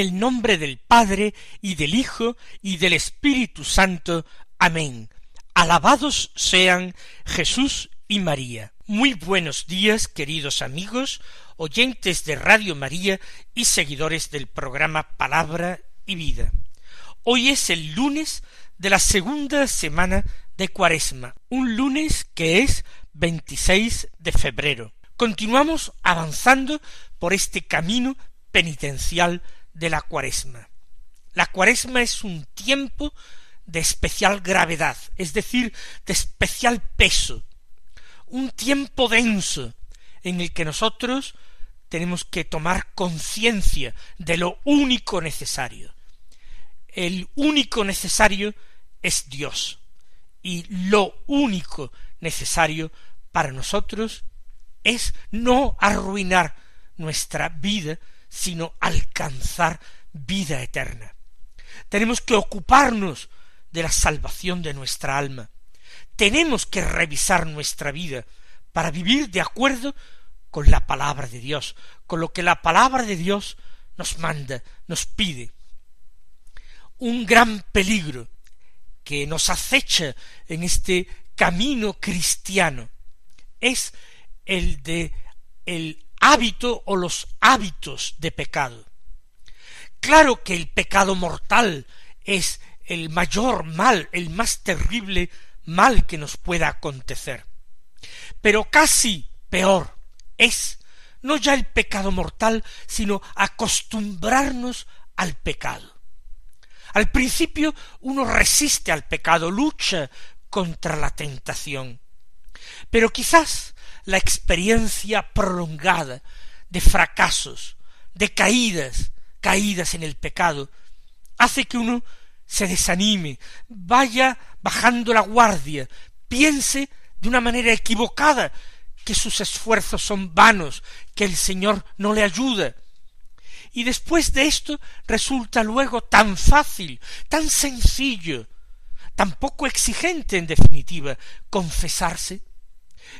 El nombre del Padre y del Hijo y del Espíritu Santo. Amén. Alabados sean Jesús y María. Muy buenos días, queridos amigos, oyentes de Radio María y seguidores del programa Palabra y Vida. Hoy es el lunes de la segunda semana de Cuaresma, un lunes que es 26 de febrero. Continuamos avanzando por este camino penitencial de la cuaresma. La cuaresma es un tiempo de especial gravedad, es decir, de especial peso, un tiempo denso en el que nosotros tenemos que tomar conciencia de lo único necesario. El único necesario es Dios y lo único necesario para nosotros es no arruinar nuestra vida sino alcanzar vida eterna. Tenemos que ocuparnos de la salvación de nuestra alma. Tenemos que revisar nuestra vida para vivir de acuerdo con la palabra de Dios, con lo que la palabra de Dios nos manda, nos pide. Un gran peligro que nos acecha en este camino cristiano es el de el hábito o los hábitos de pecado. Claro que el pecado mortal es el mayor mal, el más terrible mal que nos pueda acontecer. Pero casi peor es no ya el pecado mortal, sino acostumbrarnos al pecado. Al principio uno resiste al pecado, lucha contra la tentación. Pero quizás la experiencia prolongada de fracasos, de caídas, caídas en el pecado, hace que uno se desanime, vaya bajando la guardia, piense de una manera equivocada que sus esfuerzos son vanos, que el Señor no le ayuda. Y después de esto resulta luego tan fácil, tan sencillo, tan poco exigente en definitiva, confesarse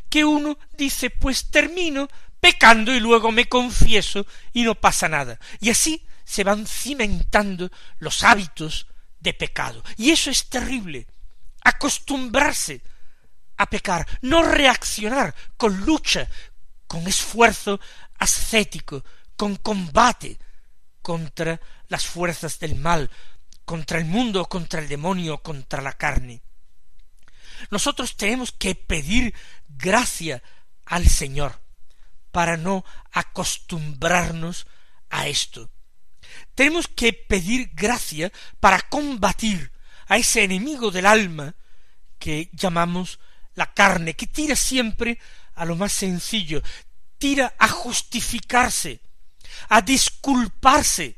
que uno dice pues termino pecando y luego me confieso y no pasa nada. Y así se van cimentando los hábitos de pecado. Y eso es terrible. Acostumbrarse a pecar, no reaccionar con lucha, con esfuerzo ascético, con combate contra las fuerzas del mal, contra el mundo, contra el demonio, contra la carne. Nosotros tenemos que pedir gracia al Señor para no acostumbrarnos a esto. Tenemos que pedir gracia para combatir a ese enemigo del alma que llamamos la carne, que tira siempre a lo más sencillo, tira a justificarse, a disculparse,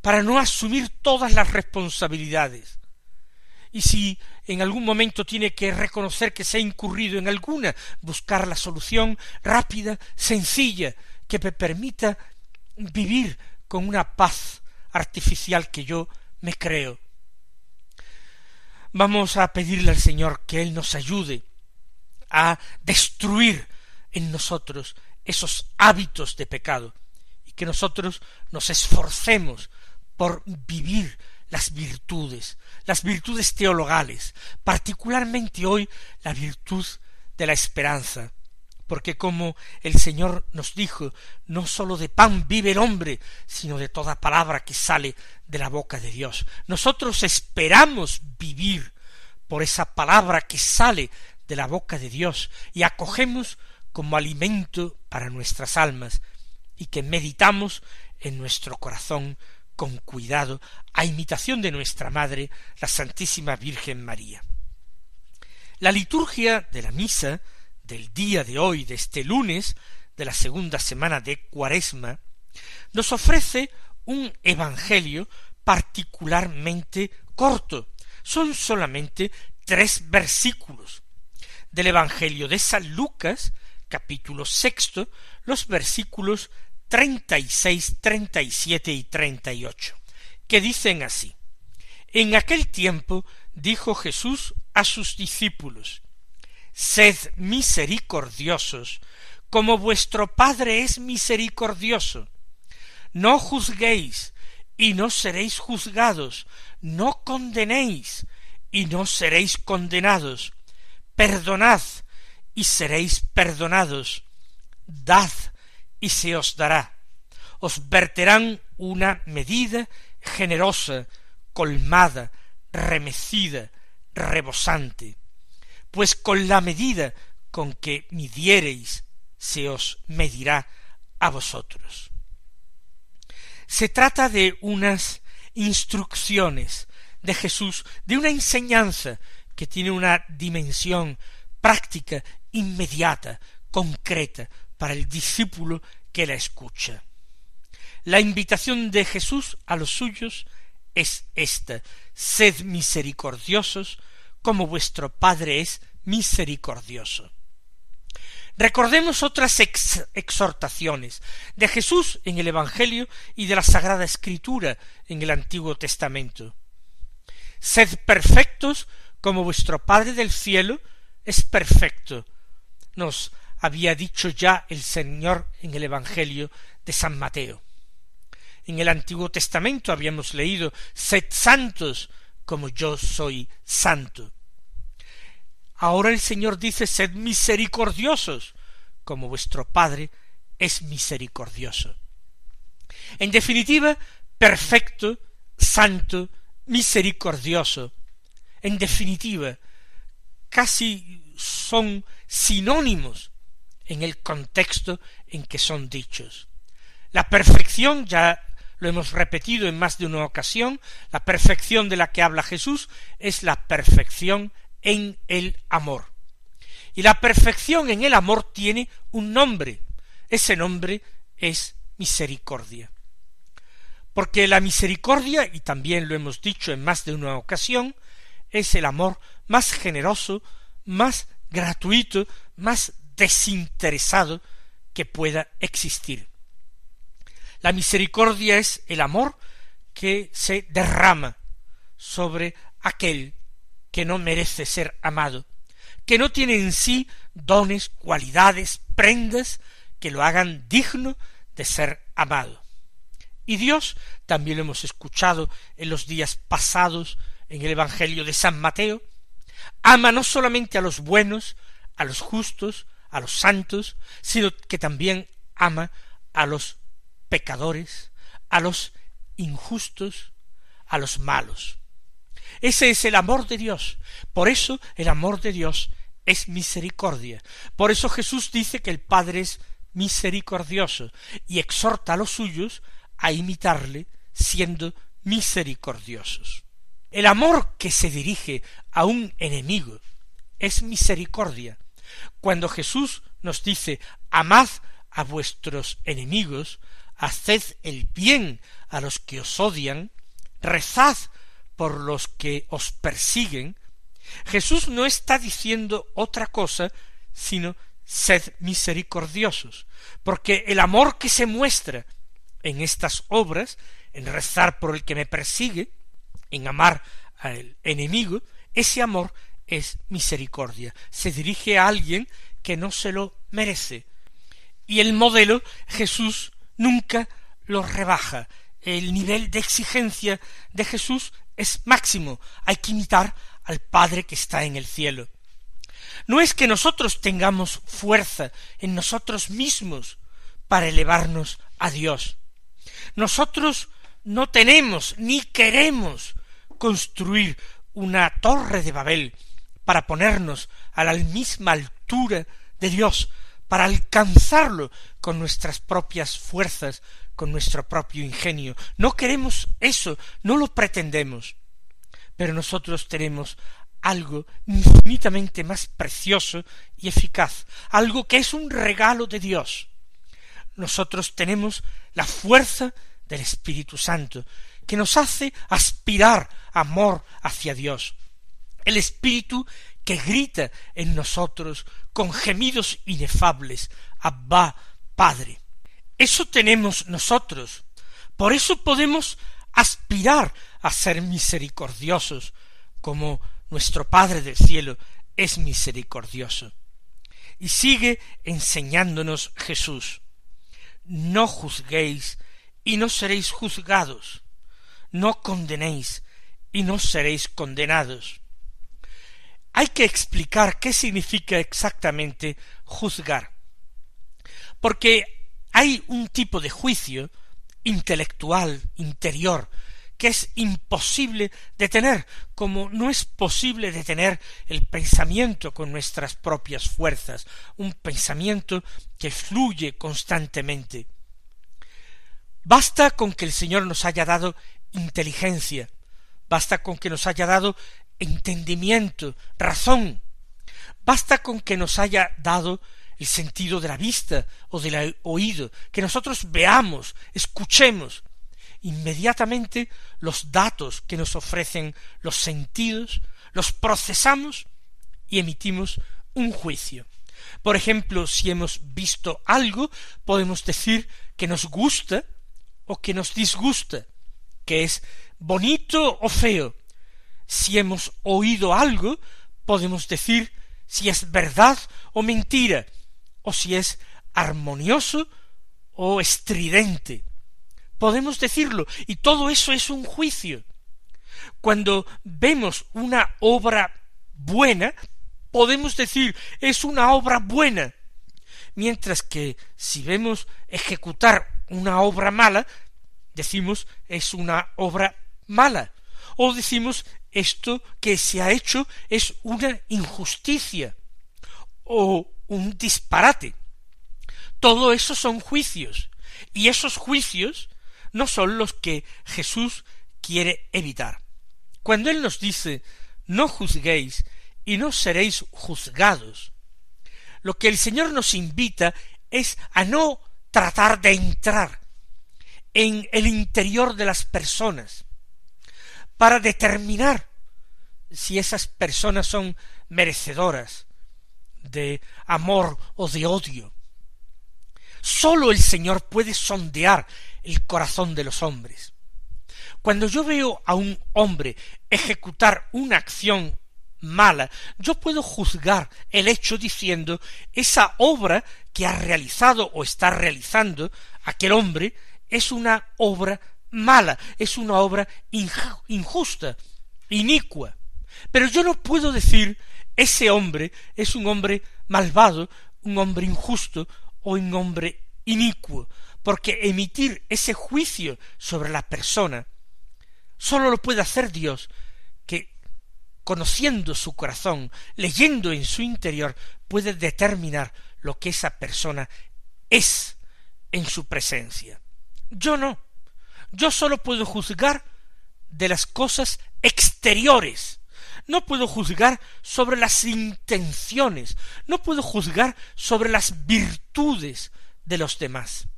para no asumir todas las responsabilidades. Y si en algún momento tiene que reconocer que se ha incurrido en alguna, buscar la solución rápida, sencilla, que me permita vivir con una paz artificial que yo me creo. Vamos a pedirle al Señor que Él nos ayude a destruir en nosotros esos hábitos de pecado y que nosotros nos esforcemos por vivir las virtudes, las virtudes teologales, particularmente hoy la virtud de la esperanza, porque como el Señor nos dijo, no sólo de pan vive el hombre, sino de toda palabra que sale de la boca de Dios. Nosotros esperamos vivir por esa palabra que sale de la boca de Dios y acogemos como alimento para nuestras almas y que meditamos en nuestro corazón con cuidado, a imitación de nuestra Madre, la Santísima Virgen María. La liturgia de la misa del día de hoy, de este lunes, de la segunda semana de Cuaresma, nos ofrece un evangelio particularmente corto. Son solamente tres versículos del Evangelio de San Lucas, capítulo sexto, los versículos treinta y seis, treinta y siete y treinta y ocho, que dicen así En aquel tiempo dijo Jesús a sus discípulos Sed misericordiosos, como vuestro Padre es misericordioso. No juzguéis, y no seréis juzgados, no condenéis, y no seréis condenados. Perdonad, y seréis perdonados. Dad, y se os dará. Os verterán una medida generosa, colmada, remecida, rebosante. Pues con la medida con que midiereis, se os medirá a vosotros. Se trata de unas instrucciones de Jesús, de una enseñanza que tiene una dimensión práctica, inmediata, concreta, para el discípulo que la escucha. La invitación de Jesús a los suyos es esta sed misericordiosos como vuestro Padre es misericordioso. Recordemos otras exhortaciones de Jesús en el Evangelio y de la Sagrada Escritura en el Antiguo Testamento. Sed perfectos como vuestro Padre del cielo es perfecto. Nos había dicho ya el Señor en el Evangelio de San Mateo. En el Antiguo Testamento habíamos leído Sed santos como yo soy santo. Ahora el Señor dice Sed misericordiosos como vuestro Padre es misericordioso. En definitiva, perfecto, santo, misericordioso. En definitiva, casi son sinónimos en el contexto en que son dichos. La perfección, ya lo hemos repetido en más de una ocasión, la perfección de la que habla Jesús es la perfección en el amor. Y la perfección en el amor tiene un nombre. Ese nombre es misericordia. Porque la misericordia, y también lo hemos dicho en más de una ocasión, es el amor más generoso, más gratuito, más desinteresado que pueda existir. La misericordia es el amor que se derrama sobre aquel que no merece ser amado, que no tiene en sí dones, cualidades, prendas que lo hagan digno de ser amado. Y Dios, también lo hemos escuchado en los días pasados en el Evangelio de San Mateo, ama no solamente a los buenos, a los justos, a los santos, sino que también ama a los pecadores, a los injustos, a los malos. Ese es el amor de Dios. Por eso el amor de Dios es misericordia. Por eso Jesús dice que el Padre es misericordioso y exhorta a los suyos a imitarle siendo misericordiosos. El amor que se dirige a un enemigo es misericordia, cuando Jesús nos dice amad a vuestros enemigos, haced el bien a los que os odian, rezad por los que os persiguen, Jesús no está diciendo otra cosa sino sed misericordiosos, porque el amor que se muestra en estas obras, en rezar por el que me persigue, en amar al enemigo, ese amor es misericordia, se dirige a alguien que no se lo merece. Y el modelo Jesús nunca lo rebaja. El nivel de exigencia de Jesús es máximo. Hay que imitar al Padre que está en el cielo. No es que nosotros tengamos fuerza en nosotros mismos para elevarnos a Dios. Nosotros no tenemos ni queremos construir una torre de Babel para ponernos a la misma altura de Dios, para alcanzarlo con nuestras propias fuerzas, con nuestro propio ingenio. No queremos eso, no lo pretendemos. Pero nosotros tenemos algo infinitamente más precioso y eficaz, algo que es un regalo de Dios. Nosotros tenemos la fuerza del Espíritu Santo, que nos hace aspirar amor hacia Dios. El Espíritu que grita en nosotros con gemidos inefables, Abba, Padre. Eso tenemos nosotros. Por eso podemos aspirar a ser misericordiosos, como nuestro Padre del cielo es misericordioso. Y sigue enseñándonos Jesús. No juzguéis y no seréis juzgados. No condenéis y no seréis condenados. Hay que explicar qué significa exactamente juzgar. Porque hay un tipo de juicio intelectual, interior, que es imposible detener, como no es posible detener el pensamiento con nuestras propias fuerzas, un pensamiento que fluye constantemente. Basta con que el Señor nos haya dado inteligencia, basta con que nos haya dado entendimiento, razón, basta con que nos haya dado el sentido de la vista o del oído, que nosotros veamos, escuchemos, inmediatamente los datos que nos ofrecen los sentidos, los procesamos y emitimos un juicio. Por ejemplo, si hemos visto algo, podemos decir que nos gusta o que nos disgusta, que es bonito o feo. Si hemos oído algo, podemos decir si es verdad o mentira, o si es armonioso o estridente. Podemos decirlo, y todo eso es un juicio. Cuando vemos una obra buena, podemos decir es una obra buena, mientras que si vemos ejecutar una obra mala, decimos es una obra mala, o decimos esto que se ha hecho es una injusticia o un disparate. Todo eso son juicios, y esos juicios no son los que Jesús quiere evitar. Cuando Él nos dice no juzguéis y no seréis juzgados, lo que el Señor nos invita es a no tratar de entrar en el interior de las personas para determinar si esas personas son merecedoras de amor o de odio. Sólo el Señor puede sondear el corazón de los hombres. Cuando yo veo a un hombre ejecutar una acción mala, yo puedo juzgar el hecho diciendo esa obra que ha realizado o está realizando aquel hombre es una obra mala, es una obra injusta, inicua. Pero yo no puedo decir ese hombre es un hombre malvado, un hombre injusto o un hombre inicuo, porque emitir ese juicio sobre la persona sólo lo puede hacer Dios, que conociendo su corazón, leyendo en su interior, puede determinar lo que esa persona es en su presencia. Yo no. Yo sólo puedo juzgar de las cosas exteriores. No puedo juzgar sobre las intenciones, no puedo juzgar sobre las virtudes de los demás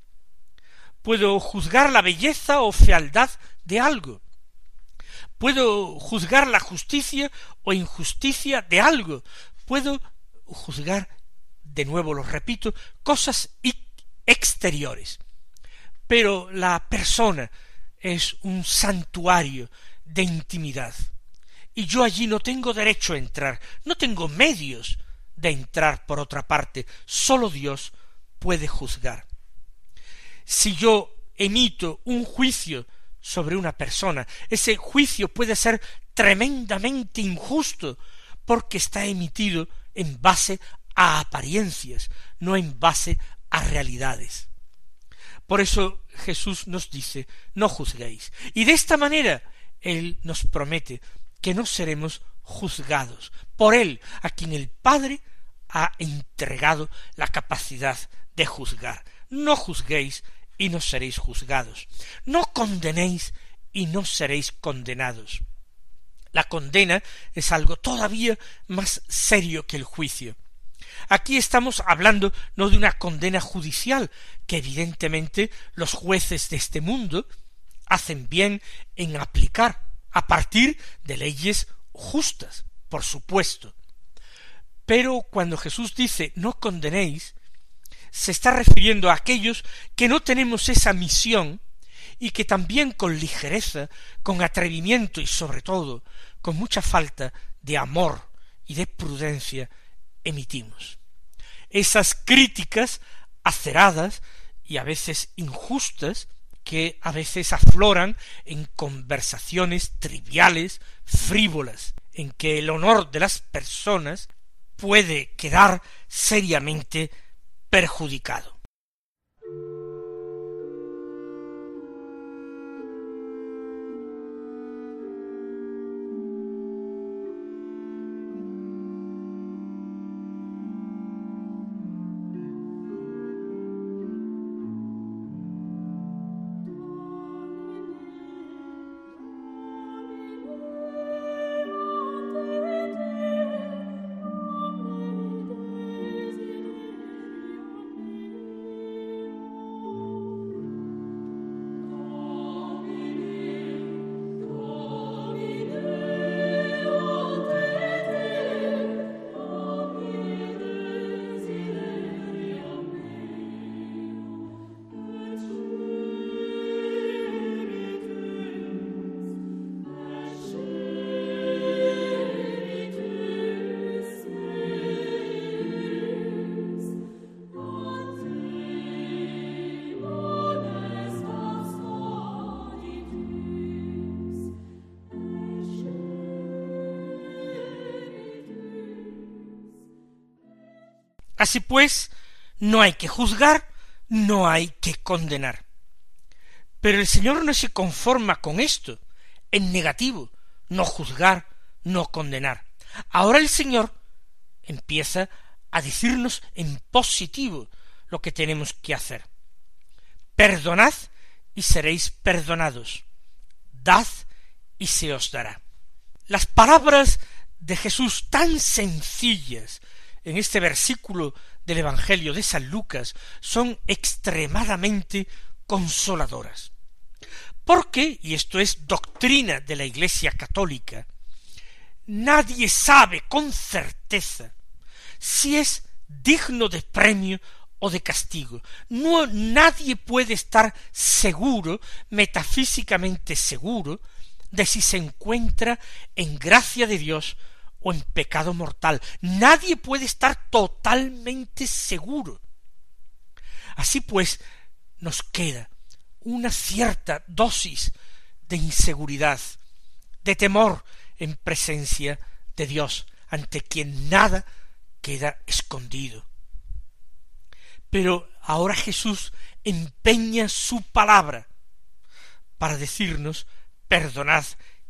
puedo juzgar la belleza o fealdad de algo, puedo juzgar la justicia o injusticia de algo, puedo juzgar, de nuevo lo repito, cosas exteriores. Pero la persona es un santuario de intimidad. Y yo allí no tengo derecho a entrar, no tengo medios de entrar por otra parte, sólo Dios puede juzgar si yo emito un juicio sobre una persona, ese juicio puede ser tremendamente injusto, porque está emitido en base a apariencias, no en base a realidades. Por eso Jesús nos dice, no juzguéis. Y de esta manera Él nos promete que no seremos juzgados por Él, a quien el Padre ha entregado la capacidad de juzgar. No juzguéis y no seréis juzgados. No condenéis y no seréis condenados. La condena es algo todavía más serio que el juicio. Aquí estamos hablando no de una condena judicial, que evidentemente los jueces de este mundo hacen bien en aplicar a partir de leyes justas, por supuesto. Pero cuando Jesús dice no condenéis, se está refiriendo a aquellos que no tenemos esa misión y que también con ligereza, con atrevimiento y sobre todo con mucha falta de amor y de prudencia emitimos. Esas críticas aceradas y a veces injustas que a veces afloran en conversaciones triviales, frívolas, en que el honor de las personas puede quedar seriamente perjudicado. Así pues, no hay que juzgar, no hay que condenar. Pero el Señor no se conforma con esto, en negativo, no juzgar, no condenar. Ahora el Señor empieza a decirnos en positivo lo que tenemos que hacer. Perdonad y seréis perdonados. Dad y se os dará. Las palabras de Jesús tan sencillas, en este versículo del Evangelio de San Lucas son extremadamente consoladoras. Porque, y esto es doctrina de la Iglesia católica, nadie sabe con certeza si es digno de premio o de castigo. No nadie puede estar seguro, metafísicamente seguro, de si se encuentra en gracia de Dios o en pecado mortal. Nadie puede estar totalmente seguro. Así pues, nos queda una cierta dosis de inseguridad, de temor en presencia de Dios, ante quien nada queda escondido. Pero ahora Jesús empeña su palabra para decirnos perdonad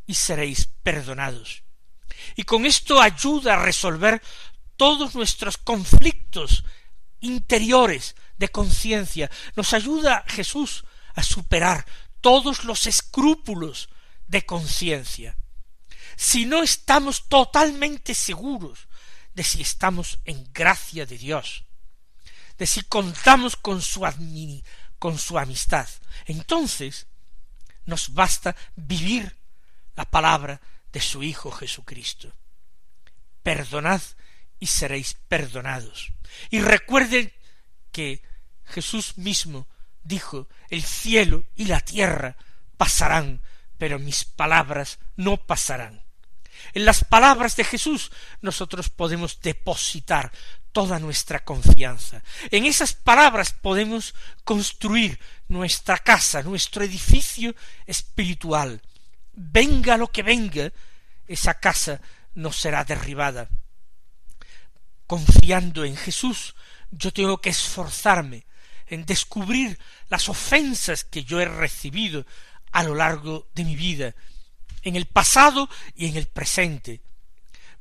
y seréis perdonados y con esto ayuda a resolver todos nuestros conflictos interiores de conciencia. Nos ayuda Jesús a superar todos los escrúpulos de conciencia. Si no estamos totalmente seguros de si estamos en gracia de Dios, de si contamos con su, con su amistad, entonces nos basta vivir la palabra de su Hijo Jesucristo. Perdonad y seréis perdonados. Y recuerden que Jesús mismo dijo, el cielo y la tierra pasarán, pero mis palabras no pasarán. En las palabras de Jesús nosotros podemos depositar toda nuestra confianza. En esas palabras podemos construir nuestra casa, nuestro edificio espiritual, venga lo que venga, esa casa no será derribada. Confiando en Jesús, yo tengo que esforzarme en descubrir las ofensas que yo he recibido a lo largo de mi vida, en el pasado y en el presente.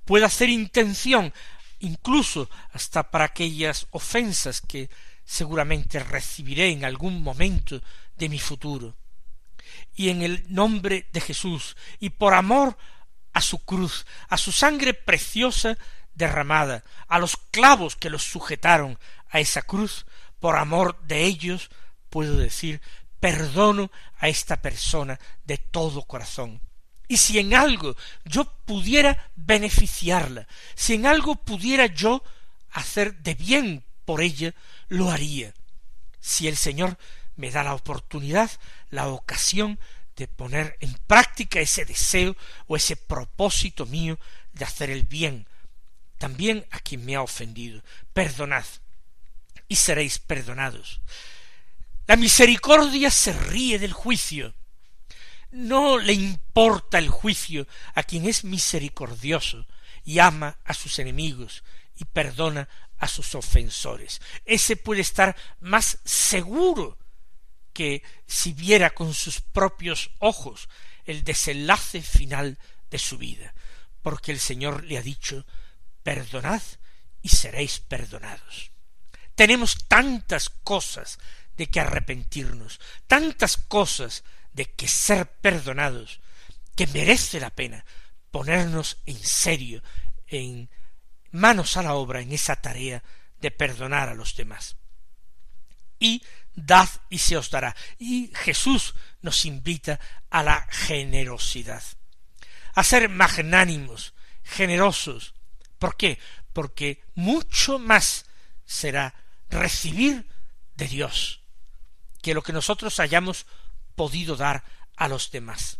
Puedo hacer intención incluso hasta para aquellas ofensas que seguramente recibiré en algún momento de mi futuro y en el nombre de Jesús y por amor a su cruz, a su sangre preciosa derramada, a los clavos que los sujetaron a esa cruz, por amor de ellos, puedo decir, perdono a esta persona de todo corazón. Y si en algo yo pudiera beneficiarla, si en algo pudiera yo hacer de bien por ella, lo haría. Si el Señor me da la oportunidad, la ocasión de poner en práctica ese deseo o ese propósito mío de hacer el bien, también a quien me ha ofendido. Perdonad, y seréis perdonados. La misericordia se ríe del juicio. No le importa el juicio a quien es misericordioso y ama a sus enemigos y perdona a sus ofensores. Ese puede estar más seguro que si viera con sus propios ojos el desenlace final de su vida, porque el Señor le ha dicho perdonad y seréis perdonados. Tenemos tantas cosas de que arrepentirnos, tantas cosas de que ser perdonados, que merece la pena ponernos en serio, en manos a la obra en esa tarea de perdonar a los demás. Y dad y se os dará. Y Jesús nos invita a la generosidad, a ser magnánimos, generosos. ¿Por qué? Porque mucho más será recibir de Dios que lo que nosotros hayamos podido dar a los demás.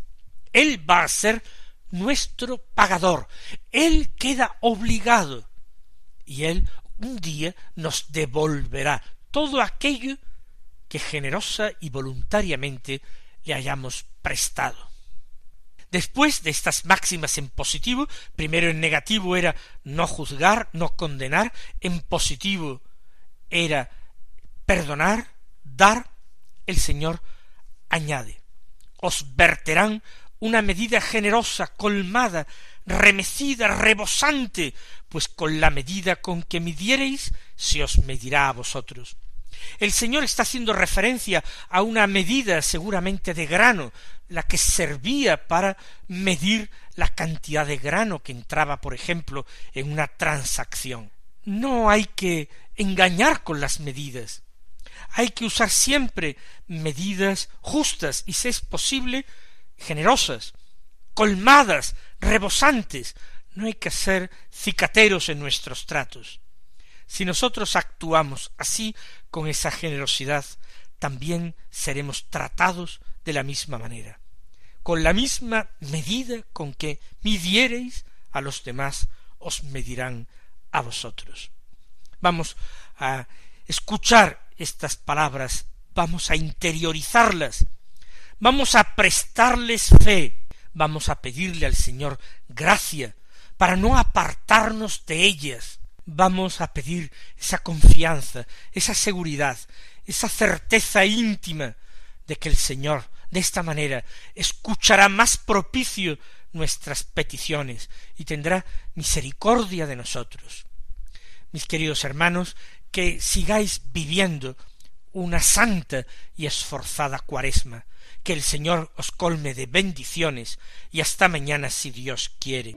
Él va a ser nuestro pagador. Él queda obligado y Él un día nos devolverá todo aquello que generosa y voluntariamente le hayamos prestado. Después de estas máximas en positivo, primero en negativo era no juzgar, no condenar, en positivo era perdonar, dar, el Señor añade, os verterán una medida generosa, colmada, remecida, rebosante, pues con la medida con que midiereis se os medirá a vosotros. El Señor está haciendo referencia a una medida seguramente de grano, la que servía para medir la cantidad de grano que entraba, por ejemplo, en una transacción. No hay que engañar con las medidas. Hay que usar siempre medidas justas y, si es posible, generosas, colmadas, rebosantes. No hay que ser cicateros en nuestros tratos. Si nosotros actuamos así, con esa generosidad, también seremos tratados de la misma manera. Con la misma medida con que midiereis a los demás, os medirán a vosotros. Vamos a escuchar estas palabras, vamos a interiorizarlas, vamos a prestarles fe, vamos a pedirle al Señor gracia para no apartarnos de ellas, vamos a pedir esa confianza, esa seguridad, esa certeza íntima de que el Señor de esta manera escuchará más propicio nuestras peticiones y tendrá misericordia de nosotros. Mis queridos hermanos, que sigáis viviendo una santa y esforzada cuaresma, que el Señor os colme de bendiciones y hasta mañana si Dios quiere.